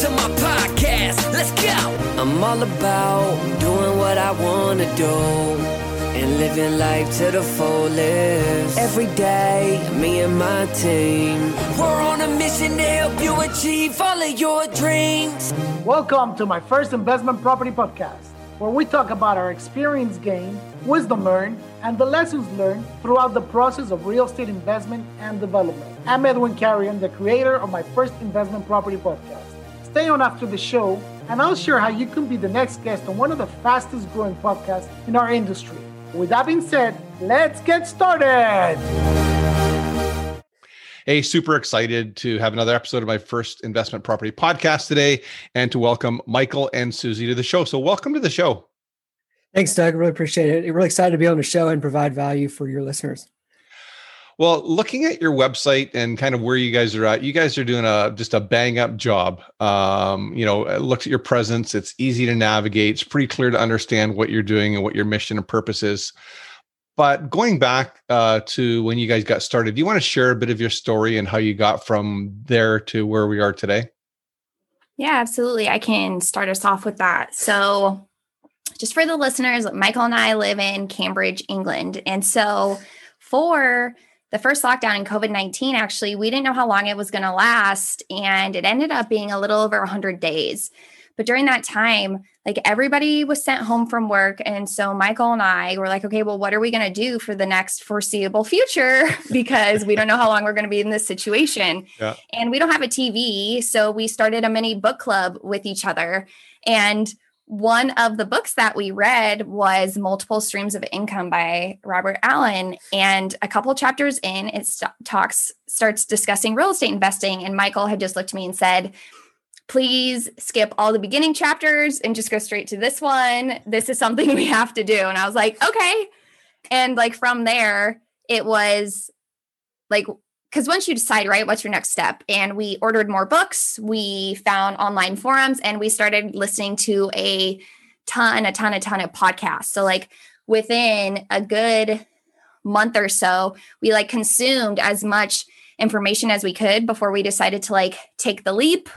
to my podcast. Let's go. I'm all about doing what I want to do and living life to the fullest. Every day, me and my team, we're on a mission to help you achieve all of your dreams. Welcome to my first investment property podcast, where we talk about our experience gained, wisdom learned, and the lessons learned throughout the process of real estate investment and development. I'm Edwin Carrion, the creator of my first investment property podcast. Stay on after the show, and I'll share how you can be the next guest on one of the fastest growing podcasts in our industry. With that being said, let's get started. Hey, super excited to have another episode of my first investment property podcast today and to welcome Michael and Susie to the show. So, welcome to the show. Thanks, Doug. Really appreciate it. Really excited to be on the show and provide value for your listeners. Well, looking at your website and kind of where you guys are at, you guys are doing a just a bang up job. Um, you know, looks at your presence; it's easy to navigate. It's pretty clear to understand what you're doing and what your mission and purpose is. But going back uh, to when you guys got started, do you want to share a bit of your story and how you got from there to where we are today? Yeah, absolutely. I can start us off with that. So, just for the listeners, Michael and I live in Cambridge, England. And so for the first lockdown in COVID 19, actually, we didn't know how long it was going to last. And it ended up being a little over 100 days. But during that time, like everybody was sent home from work. And so Michael and I were like, okay, well, what are we going to do for the next foreseeable future? because we don't know how long we're going to be in this situation. Yeah. And we don't have a TV. So we started a mini book club with each other. And one of the books that we read was Multiple Streams of Income by Robert Allen. And a couple chapters in, it st- talks, starts discussing real estate investing. And Michael had just looked at me and said, please skip all the beginning chapters and just go straight to this one. This is something we have to do. And I was like, okay. And like from there, it was like because once you decide, right, what's your next step? And we ordered more books, we found online forums, and we started listening to a ton, a ton, a ton of podcasts. So, like within a good month or so, we like consumed as much information as we could before we decided to like take the leap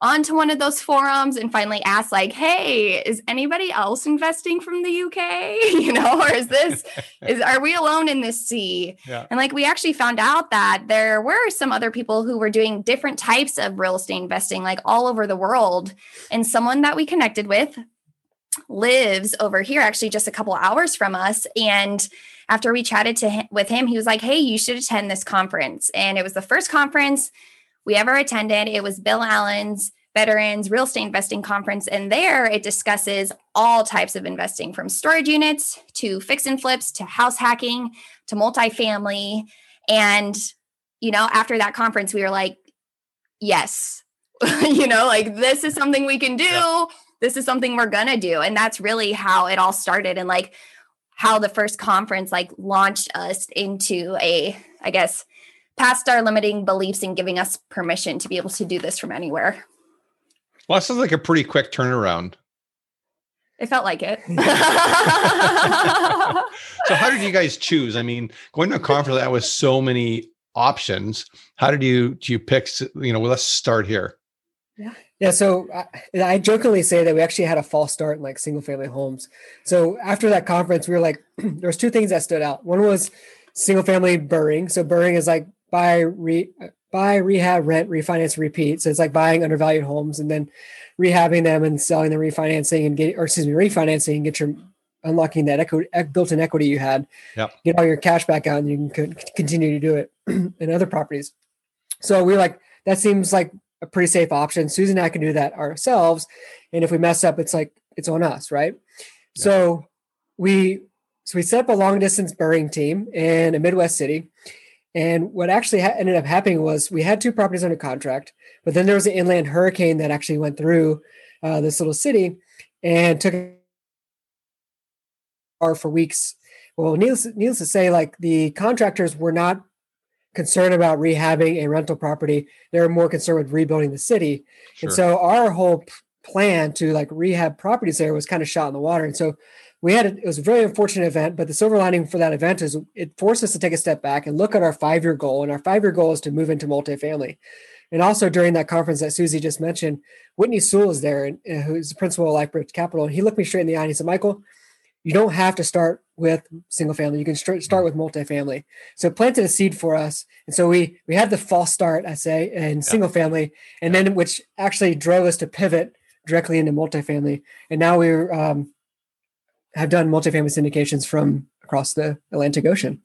onto one of those forums and finally ask like hey is anybody else investing from the uk you know or is this is are we alone in this sea? Yeah. and like we actually found out that there were some other people who were doing different types of real estate investing like all over the world. And someone that we connected with lives over here actually just a couple hours from us. And after we chatted to him, with him he was like hey you should attend this conference. And it was the first conference we ever attended. It was Bill Allen's Veterans Real Estate Investing Conference. And there it discusses all types of investing from storage units to fix and flips to house hacking to multifamily. And, you know, after that conference, we were like, yes, you know, like this is something we can do. Yeah. This is something we're going to do. And that's really how it all started. And like, how the first conference like launched us into a i guess past our limiting beliefs and giving us permission to be able to do this from anywhere. Well, that sounds like a pretty quick turnaround. It felt like it. so, how did you guys choose? I mean, going to a conference that was so many options. How did you do you pick? You know, well, let's start here. Yeah. Yeah. So I, I jokingly say that we actually had a false start in like single family homes. So after that conference, we were like, there was two things that stood out. One was single family BRRRR. So BRRRR is like buy re buy rehab rent refinance repeat. So it's like buying undervalued homes and then rehabbing them and selling them refinancing and get or excuse me refinancing and get your unlocking that equity built-in equity you had. Yep. get all your cash back out and you can continue to do it in other properties. So we're like that seems like a pretty safe option. Susan and i can do that ourselves. And if we mess up it's like it's on us right? So we so we set up a long distance BRRRR team in a midwest city and what actually ha- ended up happening was we had two properties under contract, but then there was an inland hurricane that actually went through uh, this little city and took our for weeks. Well, needless, needless to say, like the contractors were not concerned about rehabbing a rental property. They were more concerned with rebuilding the city. Sure. And so our whole plan to like rehab properties there was kind of shot in the water. And so we had a, it was a very unfortunate event, but the silver lining for that event is it forced us to take a step back and look at our five year goal. And our five year goal is to move into multifamily. And also during that conference that Susie just mentioned, Whitney Sewell is there, and, uh, who's the principal of LifeBridge Capital. And he looked me straight in the eye and he said, Michael, you don't have to start with single family. You can start start with multifamily. So planted a seed for us, and so we we had the false start, I say, in single family, and then which actually drove us to pivot directly into multifamily. And now we're um, have done multifamily syndications from across the Atlantic Ocean.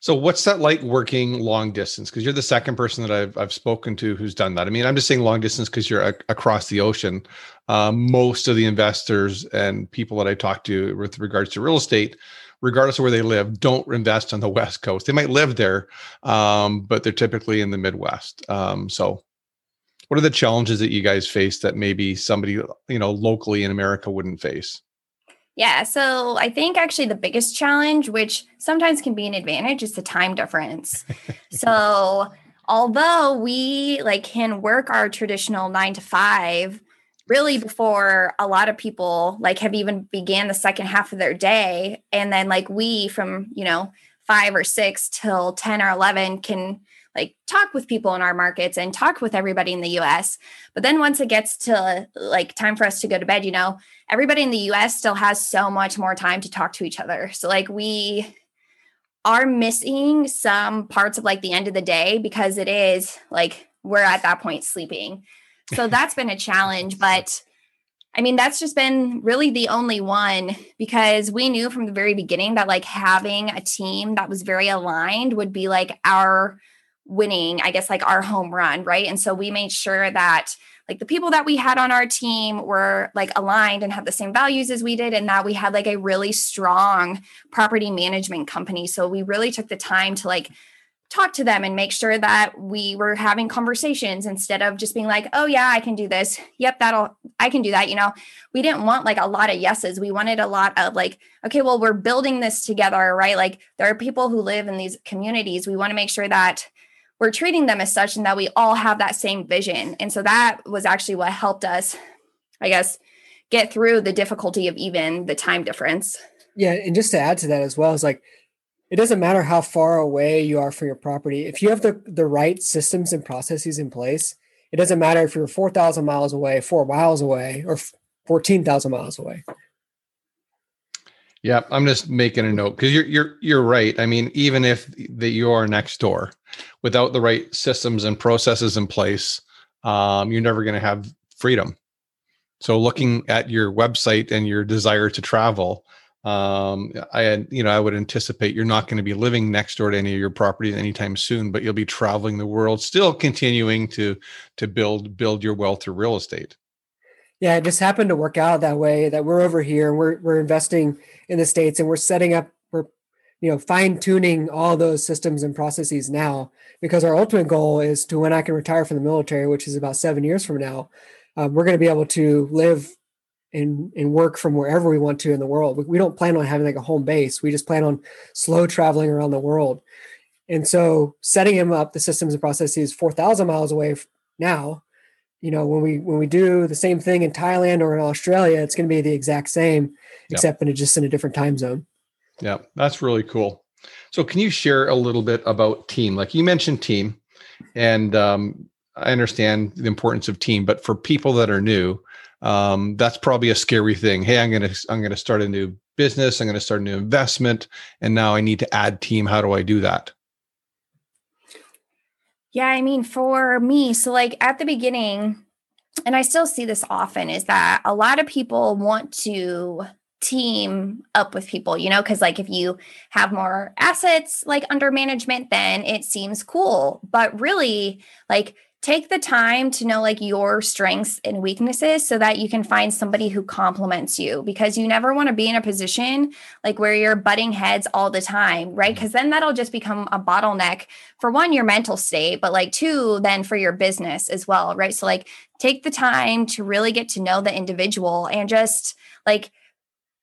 So what's that like working long distance? Because you're the second person that I've I've spoken to who's done that. I mean, I'm just saying long distance because you're a, across the ocean. Um, most of the investors and people that I talk to with regards to real estate, regardless of where they live, don't invest on the West Coast. They might live there, um, but they're typically in the Midwest. Um, so, what are the challenges that you guys face that maybe somebody you know locally in America wouldn't face? Yeah, so I think actually the biggest challenge, which sometimes can be an advantage, is the time difference. so although we like can work our traditional nine to five, really before a lot of people like have even began the second half of their day, and then like we from you know five or six till ten or eleven can like talk with people in our markets and talk with everybody in the US. But then once it gets to like time for us to go to bed, you know, everybody in the US still has so much more time to talk to each other. So like we are missing some parts of like the end of the day because it is like we're at that point sleeping. So that's been a challenge, but I mean, that's just been really the only one because we knew from the very beginning that like having a team that was very aligned would be like our winning, I guess, like our home run, right? And so we made sure that like the people that we had on our team were like aligned and had the same values as we did and that we had like a really strong property management company. So we really took the time to like talk to them and make sure that we were having conversations instead of just being like oh yeah i can do this. Yep that'll i can do that you know? We didn't want like a lot of yeses. We wanted a lot of like okay well we're building this together right? Like there are people who live in these communities. We want to make sure that we're treating them as such and that we all have that same vision. And so that was actually what helped us, I guess, get through the difficulty of even the time difference. Yeah. And just to add to that as well, is like, it doesn't matter how far away you are from your property. If you have the, the right systems and processes in place, it doesn't matter if you're 4,000 miles away, four miles away, or 14,000 miles away. Yeah, I'm just making a note because you're you're you're right. I mean, even if that you are next door, without the right systems and processes in place, um, you're never going to have freedom. So, looking at your website and your desire to travel, um, I you know I would anticipate you're not going to be living next door to any of your properties anytime soon, but you'll be traveling the world, still continuing to to build build your wealth through real estate yeah, it just happened to work out that way that we're over here and we're we're investing in the states and we're setting up we're you know fine tuning all those systems and processes now because our ultimate goal is to when I can retire from the military, which is about seven years from now, um, we're going to be able to live and and work from wherever we want to in the world. We, don't plan on having like a home base. We just plan on slow traveling around the world. And so setting him up the systems and processes 4,000 miles away now you know when we when we do the same thing in thailand or in australia it's going to be the exact same except in a, just in a different time zone. Yeah that's really cool. So can you share a little bit about team? Like you mentioned team and um, i understand the importance of team but for people that are new um, that's probably a scary thing. Hey i'm going to i'm going to start a new business i'm going to start a new investment and now i need to add team. How do i do that yeah, I mean, for me, so like at the beginning, and I still see this often, is that a lot of people want to team up with people, you know, because like if you have more assets like under management, then it seems cool. But really, like take the time to know like your strengths and weaknesses so that you can find somebody who complements you because you never want to be in a position like where you're butting heads all the time right because mm-hmm. then that'll just become a bottleneck for one your mental state but like two then for your business as well right so like take the time to really get to know the individual and just like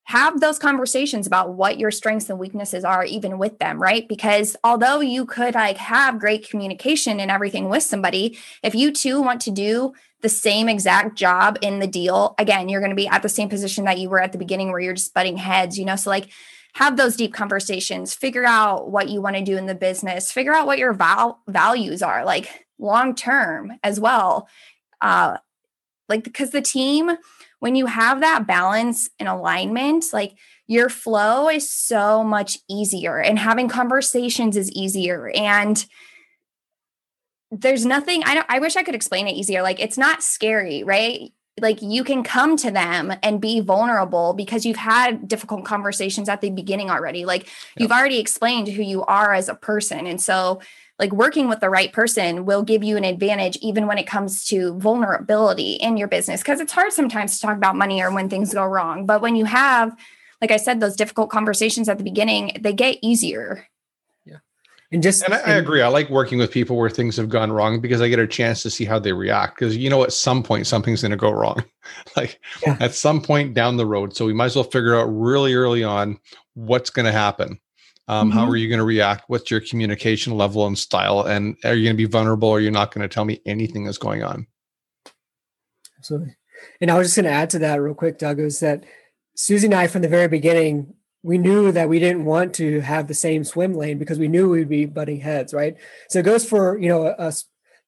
have those conversations about what your strengths and weaknesses are even with them right because although you could like have great communication and everything with somebody if you two want to do the same exact job in the deal again you're going to be at the same position that you were at the beginning where you're just butting heads you know so like have those deep conversations, figure out what you want to do in the business, figure out what your val- values are, like long term as well. Uh, like because the team, when you have that balance and alignment, like your flow is so much easier, and having conversations is easier, and there's nothing I don't I wish I could explain it easier. Like it's not scary, right? Like you can come to them and be vulnerable because you've had difficult conversations at the beginning already. Like you've already explained who you are as a person. And so like working with the right person will give you an advantage even when it comes to vulnerability in your business because it's hard sometimes to talk about money or when things go wrong but when you have like i said those difficult conversations at the beginning they get easier. Yeah. And just and I, I, agree. I like working with people where things have gone wrong because i get a chance to see how they react because you know at some point something's going to go wrong. Like yeah. at some point down the road. So we might as well figure out really early on what's going to happen um, mm-hmm. how are you going to react what's your communication level and style and are you going to be vulnerable or you're not going to tell me anything that's going on absolutely and i was just going to add to that real quick doug is that susie and i from the very beginning we knew that we didn't want to have the same swim lane because we knew we'd be butting heads, right? So it goes for you know a,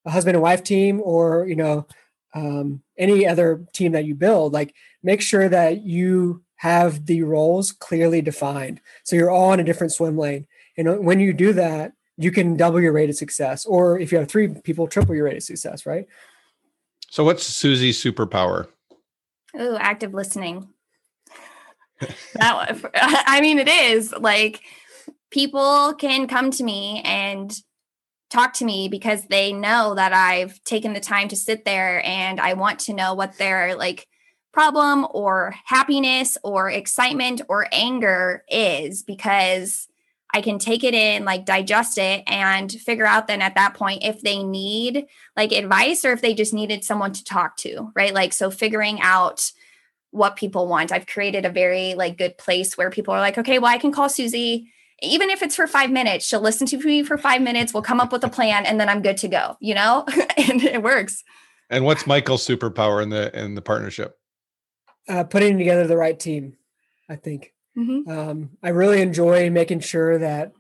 a husband and wife team or you know um, any other team that you build. Like make sure that you have the roles clearly defined, so you're all in a different swim lane. And when you do that, you can double your rate of success, or if you have three people, triple your rate of success, right? So what's Susie's superpower? Oh, active listening that I mean, it is like people can come to me and talk to me because they know that I've taken the time to sit there and I want to know what their like problem or happiness or excitement or anger is because I can take it in, like digest it and figure out then at that point if they need like advice or if they just needed someone to talk to, right? Like, so figuring out what people want. I've created a very like good place where people are like, okay, well, I can call Susie even if it's for five minutes, she'll listen to me for five minutes. We'll come up with a plan, and then I'm good to go. You know, and it works. And what's Michael's superpower in the in the partnership? Uh, putting together the right team. I think. Mm-hmm. Um, I really enjoy making sure that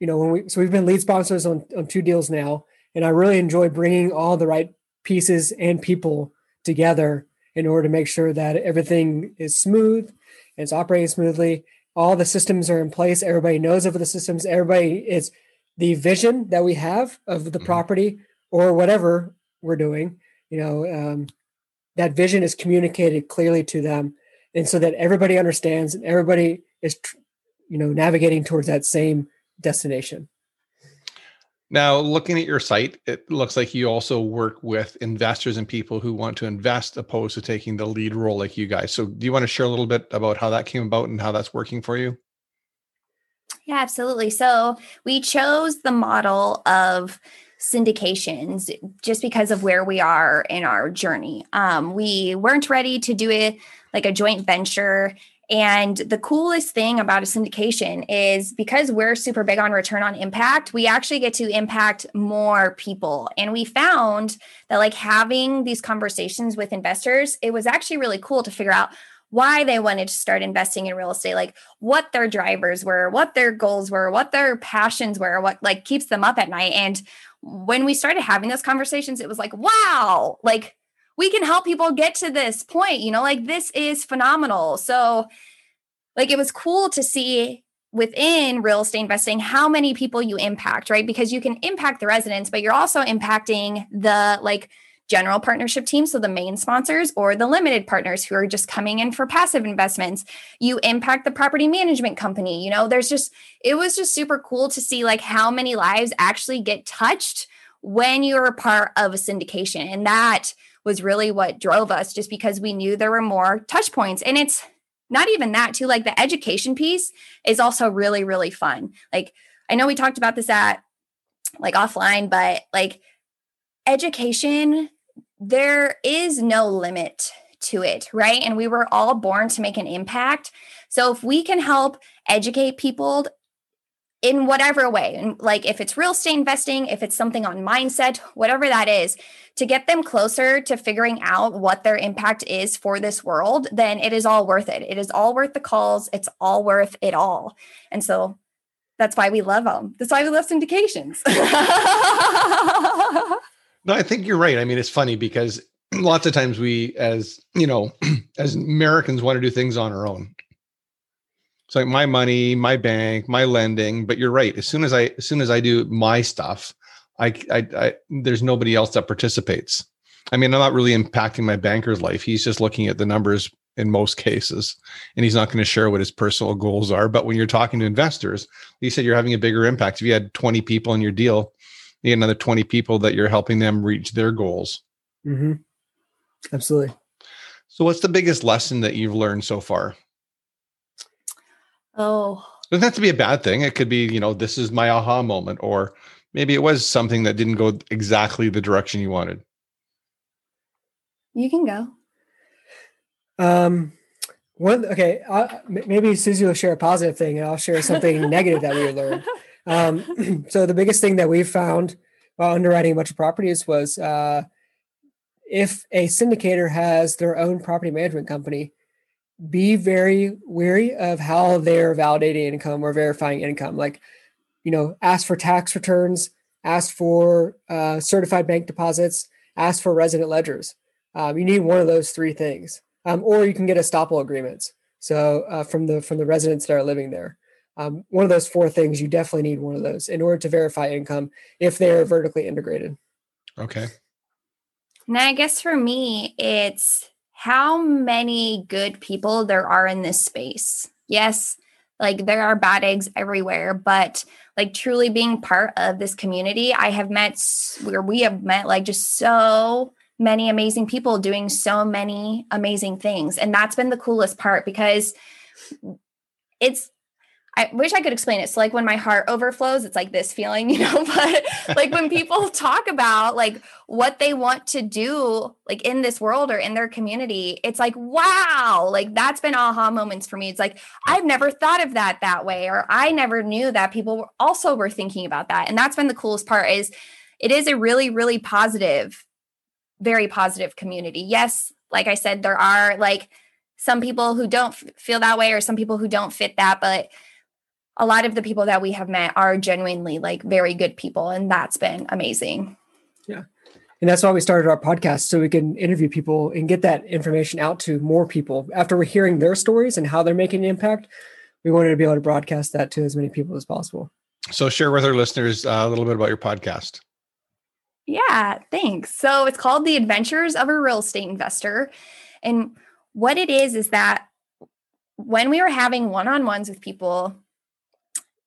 you know when we so we've been lead sponsors on on two deals now, and I really enjoy bringing all the right pieces and people together in order to make sure that everything is smooth and it's operating smoothly. All the systems are in place. Everybody knows of the systems. Everybody is the vision that we have of the mm-hmm. property or whatever we're doing. You know, um, that vision is communicated clearly to them, and so that everybody understands and everybody is, you know, navigating towards that same destination. Now, looking at your site, it looks like you also work with investors and people who want to invest opposed to taking the lead role like you guys. So, do you want to share a little bit about how that came about and how that's working for you? Yeah, absolutely. So, we chose the model of syndications just because of where we are in our journey. Um, we weren't ready to do it like a joint venture and the coolest thing about a syndication is because we're super big on return on impact, we actually get to impact more people. And we found that, like, having these conversations with investors, it was actually really cool to figure out why they wanted to start investing in real estate, like what their drivers were, what their goals were, what their passions were, what like keeps them up at night. And when we started having those conversations, it was like, wow, like we can help people get to this point, you know, like this is phenomenal. So, like, it was cool to see within real estate investing how many people you impact, right? Because you can impact the residents, but you're also impacting the like general partnership team, so the main sponsors or the limited partners who are just coming in for passive investments. You impact the property management company. You know, there's just it was just super cool to see like how many lives actually get touched when you're a part of a syndication. And that was really what drove us just because we knew there were more touch points and it's not even that too like the education piece is also really really fun like i know we talked about this at like offline but like education there is no limit to it right? And we were all born to make an impact. So if we can help educate people in whatever way and like if it's real estate investing if it's something on mindset whatever that is to get them closer to figuring out what their impact is for this world then it is all worth it. It is all worth the calls. It's all worth it all. And so that's why we love them that's why we love syndications no i think you're right i mean it's funny because lots of times we as you know as americans want to do things on our own it's like my money, my bank, my lending. But you're right. As soon as I, as soon as I do my stuff, I, I, I there's nobody else that participates. I mean, I'm not really impacting my banker's life. He's just looking at the numbers in most cases, and he's not going to share what his personal goals are. But when you're talking to investors, you said you're having a bigger impact. If you had 20 people in your deal, you get another 20 people that you're helping them reach their goals. Mm-hmm. Absolutely. So, what's the biggest lesson that you've learned so far? Oh. It doesn't have to be a bad thing. It could be, you know, this is my aha moment, or maybe it was something that didn't go exactly the direction you wanted. You can go. Um, one okay, uh, maybe Susie will share a positive thing, and I'll share something negative that we learned. Um, so the biggest thing that we found while underwriting a bunch of properties was uh, if a syndicator has their own property management company, be very wary of how they're validating income or verifying income. Like, you know, ask for tax returns, ask for uh, certified bank deposits, ask for resident ledgers. Um, you need one of those three things, um, or you can get estoppel agreements. So uh, from the from the residents that are living there, um, one of those four things, you definitely need one of those in order to verify income if they're vertically integrated. Okay. Now, I guess for me, it's how many good people there are in this space. Yes, like there are bad eggs everywhere, but like truly being part of this community, I have met where we have met like just so many amazing people doing so many amazing things. And that's been the coolest part because it's I wish I could explain it. So like when my heart overflows, it's like this feeling, you know, but like when people talk about like what they want to do like in this world or in their community, it's like wow, like that's been aha moments for me. It's like I've never thought of that that way or I never knew that people also were thinking about that. And that's been the coolest part is it is a really really positive very positive community. Yes, like I said there are like some people who don't feel that way or some people who don't fit that, but a lot of the people that we have met are genuinely like very good people and that's been amazing. Yeah. And that's why we started our podcast so we can interview people and get that information out to more people. After we're hearing their stories and how they're making an impact we wanted to be able to broadcast that to as many people as possible. So share with our listeners uh, a little bit about your podcast. Yeah thanks. So it's called the adventures of a real estate investor. And what it is is that when we were having one-on-ones with people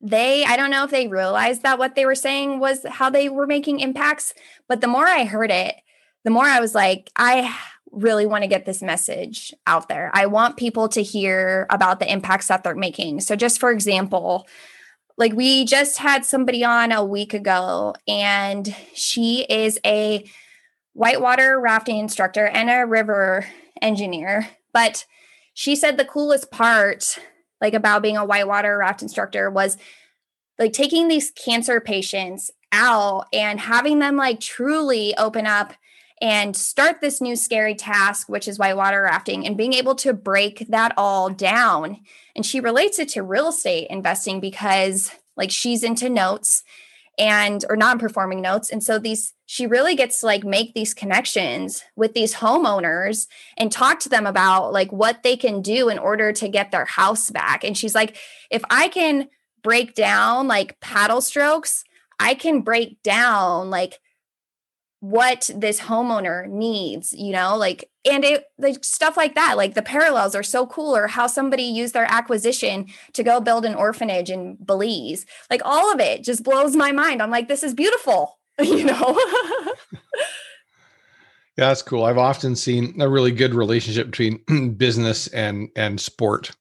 they i don't know if they realized that what they were saying was how they were making impacts but the more i heard it the more i was like i really want to get this message out there. I want people to hear about the impacts that they're making. So just for example like we just had somebody on a week ago and she is a whitewater rafting instructor and a river engineer but she said the coolest part like about being a whitewater raft instructor was like taking these cancer patients out and having them like truly open up and start this new scary task, which is whitewater rafting, and being able to break that all down. And she relates it to real estate investing because, like, she's into notes and or non-performing notes. And so these she really gets to like make these connections with these homeowners and talk to them about like what they can do in order to get their house back. And she's like if i can break down like paddle strokes i can break down like what this homeowner needs, you know, like, and it like stuff like that. Like the parallels are so cool, or how somebody used their acquisition to go build an orphanage in Belize. Like all of it just blows my mind. I'm like, this is beautiful, you know. yeah, that's cool. I've often seen a really good relationship between business and and sport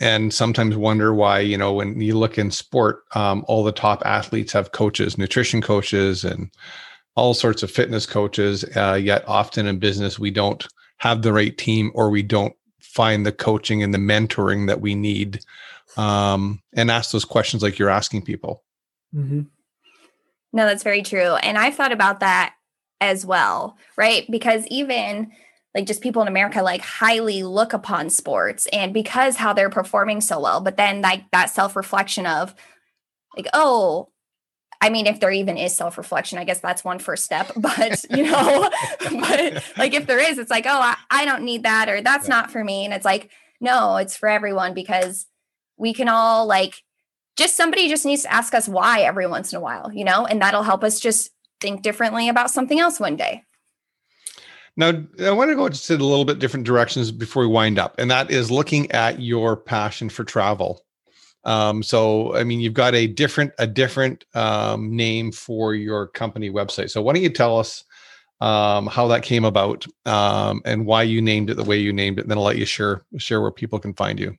and sometimes wonder why you know when you look in sport um, all the top athletes have coaches nutrition coaches and all sorts of fitness coaches uh, yet often in business we don't have the right team or we don't find the coaching and the mentoring that we need um, and ask those questions like you're asking people. Mm-hmm. No, that's very true. And I've thought about that as well, right? Because even like just people in America like highly look upon sports and because how they're performing so well, but then like that self-reflection of like, oh, I mean, if there even is self reflection, I guess that's one first step. But, you know, but like if there is, it's like, oh, I, I don't need that or that's yeah. not for me. And it's like, no, it's for everyone because we can all like just somebody just needs to ask us why every once in a while, you know, and that'll help us just think differently about something else one day. Now, I want to go just in a little bit different directions before we wind up, and that is looking at your passion for travel. Um, so, I mean, you've got a different a different um, name for your company website. So, why don't you tell us um, how that came about um, and why you named it the way you named it? And then I'll let you share share where people can find you.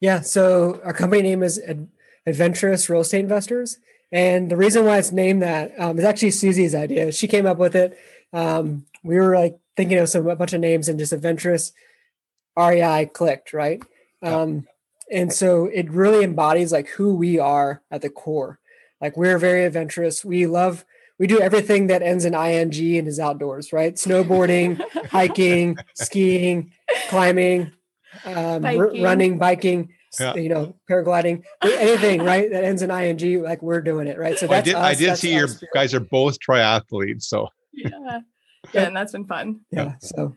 Yeah. So, our company name is Ad- Adventurous Real Estate Investors, and the reason why it's named that um, is actually Susie's idea. She came up with it. Um, we were like thinking of some a bunch of names, and just Adventurous REI clicked right. Um, and so it really embodies like who we are at the core like we're very adventurous we love we do everything that ends in ing and is outdoors right snowboarding hiking skiing climbing um, biking. R- running biking yeah. you know paragliding anything right that ends in ing like we're doing it right so well, i did, us, I did see your spirit. guys are both triathletes so yeah. Yeah and that's been fun. Yeah so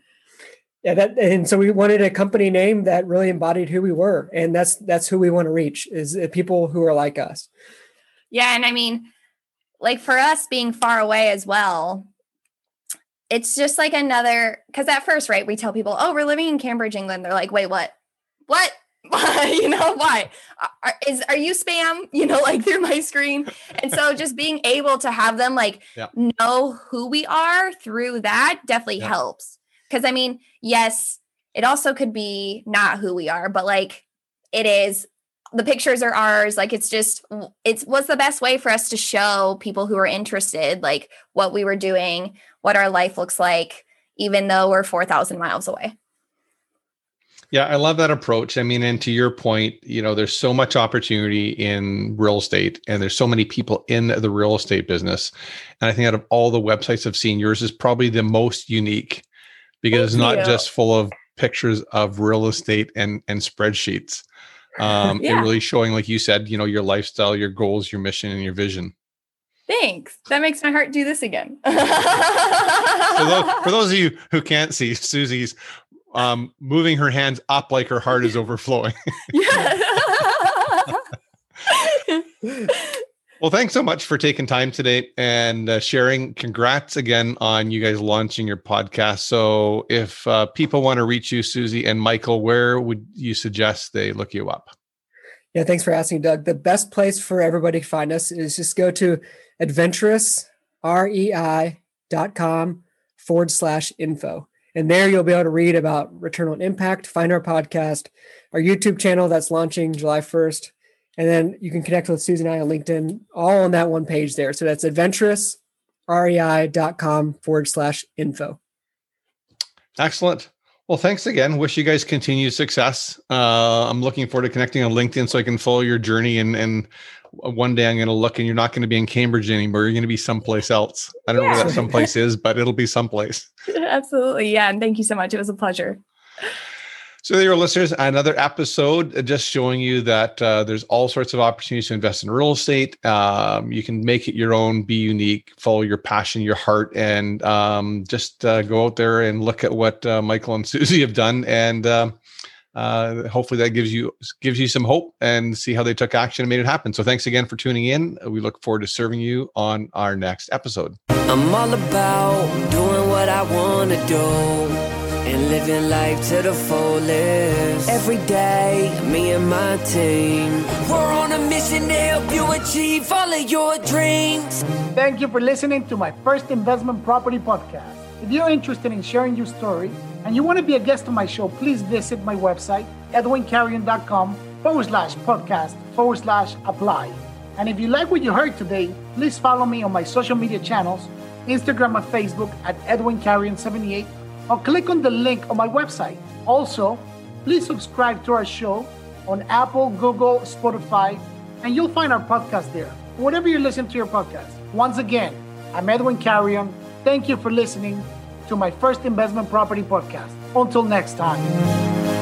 yeah that and so we wanted a company name that really embodied who we were and that's that's who we want to reach is people who are like us. Yeah and i mean like for us being far away as well it's just like another because at first right we tell people oh we're living in cambridge england. They're like wait what? What you know why are, is are you spam? You know like through my screen. And so just being able to have them like yeah. know who we are through that definitely yeah. helps. Because I mean, yes, it also could be not who we are, but like it is the pictures are ours. Like it's just it's what's the best way for us to show people who are interested like what we were doing what our life looks like even though we're 4000 miles away yeah i love that approach i mean and to your point you know there's so much opportunity in real estate and there's so many people in the real estate business and i think out of all the websites i've seen yours is probably the most unique because Thank it's not you. just full of pictures of real estate and and spreadsheets. Um, yeah. and really showing, like you said, you know, your lifestyle, your goals, your mission, and your vision. Thanks. That makes my heart do this again. for, those, for those of you who can't see, Susie's um, moving her hands up like her heart is overflowing. yeah. Well, thanks so much for taking time today and uh, sharing. Congrats again on you guys launching your podcast. So, if uh, people want to reach you, Susie and Michael, where would you suggest they look you up? Yeah, thanks for asking, Doug. The best place for everybody to find us is just go to adventurousrei.com forward slash info. And there you'll be able to read about Return on Impact, find our podcast, our YouTube channel that's launching July 1st and then you can connect with Susan and I on LinkedIn, all on that one page there. So that's adventurousrei.com forward slash info. Excellent. Well, thanks again. Wish you guys continued success. Uh, I'm looking forward to connecting on LinkedIn so I can follow your journey. And, and one day I'm going to look and you're not going to be in Cambridge anymore. You're going to be someplace else. I don't yeah. know where that someplace is, but it'll be someplace. Absolutely. Yeah. And thank you so much. It was a pleasure. So, there, you are listeners, another episode just showing you that uh, there's all sorts of opportunities to invest in real estate. Um, you can make it your own, be unique, follow your passion, your heart, and um, just uh, go out there and look at what uh, Michael and Susie have done, and um, uh, hopefully that gives you gives you some hope and see how they took action and made it happen. So, thanks again for tuning in. We look forward to serving you on our next episode. I'm all about doing what I want to do and living life to the fullest. Every day, me and my team, we're on a mission to help you achieve all of your dreams. Thank you for listening to my first investment property podcast. If you're interested in sharing your story and you want to be a guest on my show, please visit my website, edwincarrion.com forward slash podcast forward slash apply. And if you like what you heard today, please follow me on my social media channels, Instagram and Facebook at Edwin Carrion 78 or click on the link on my website. Also, please subscribe to our show on Apple, Google, Spotify, and you'll find our podcast there. Whatever you listen to your podcast. Once again, I'm Edwin Carrion. Thank you for listening to my first investment property podcast. Until next time.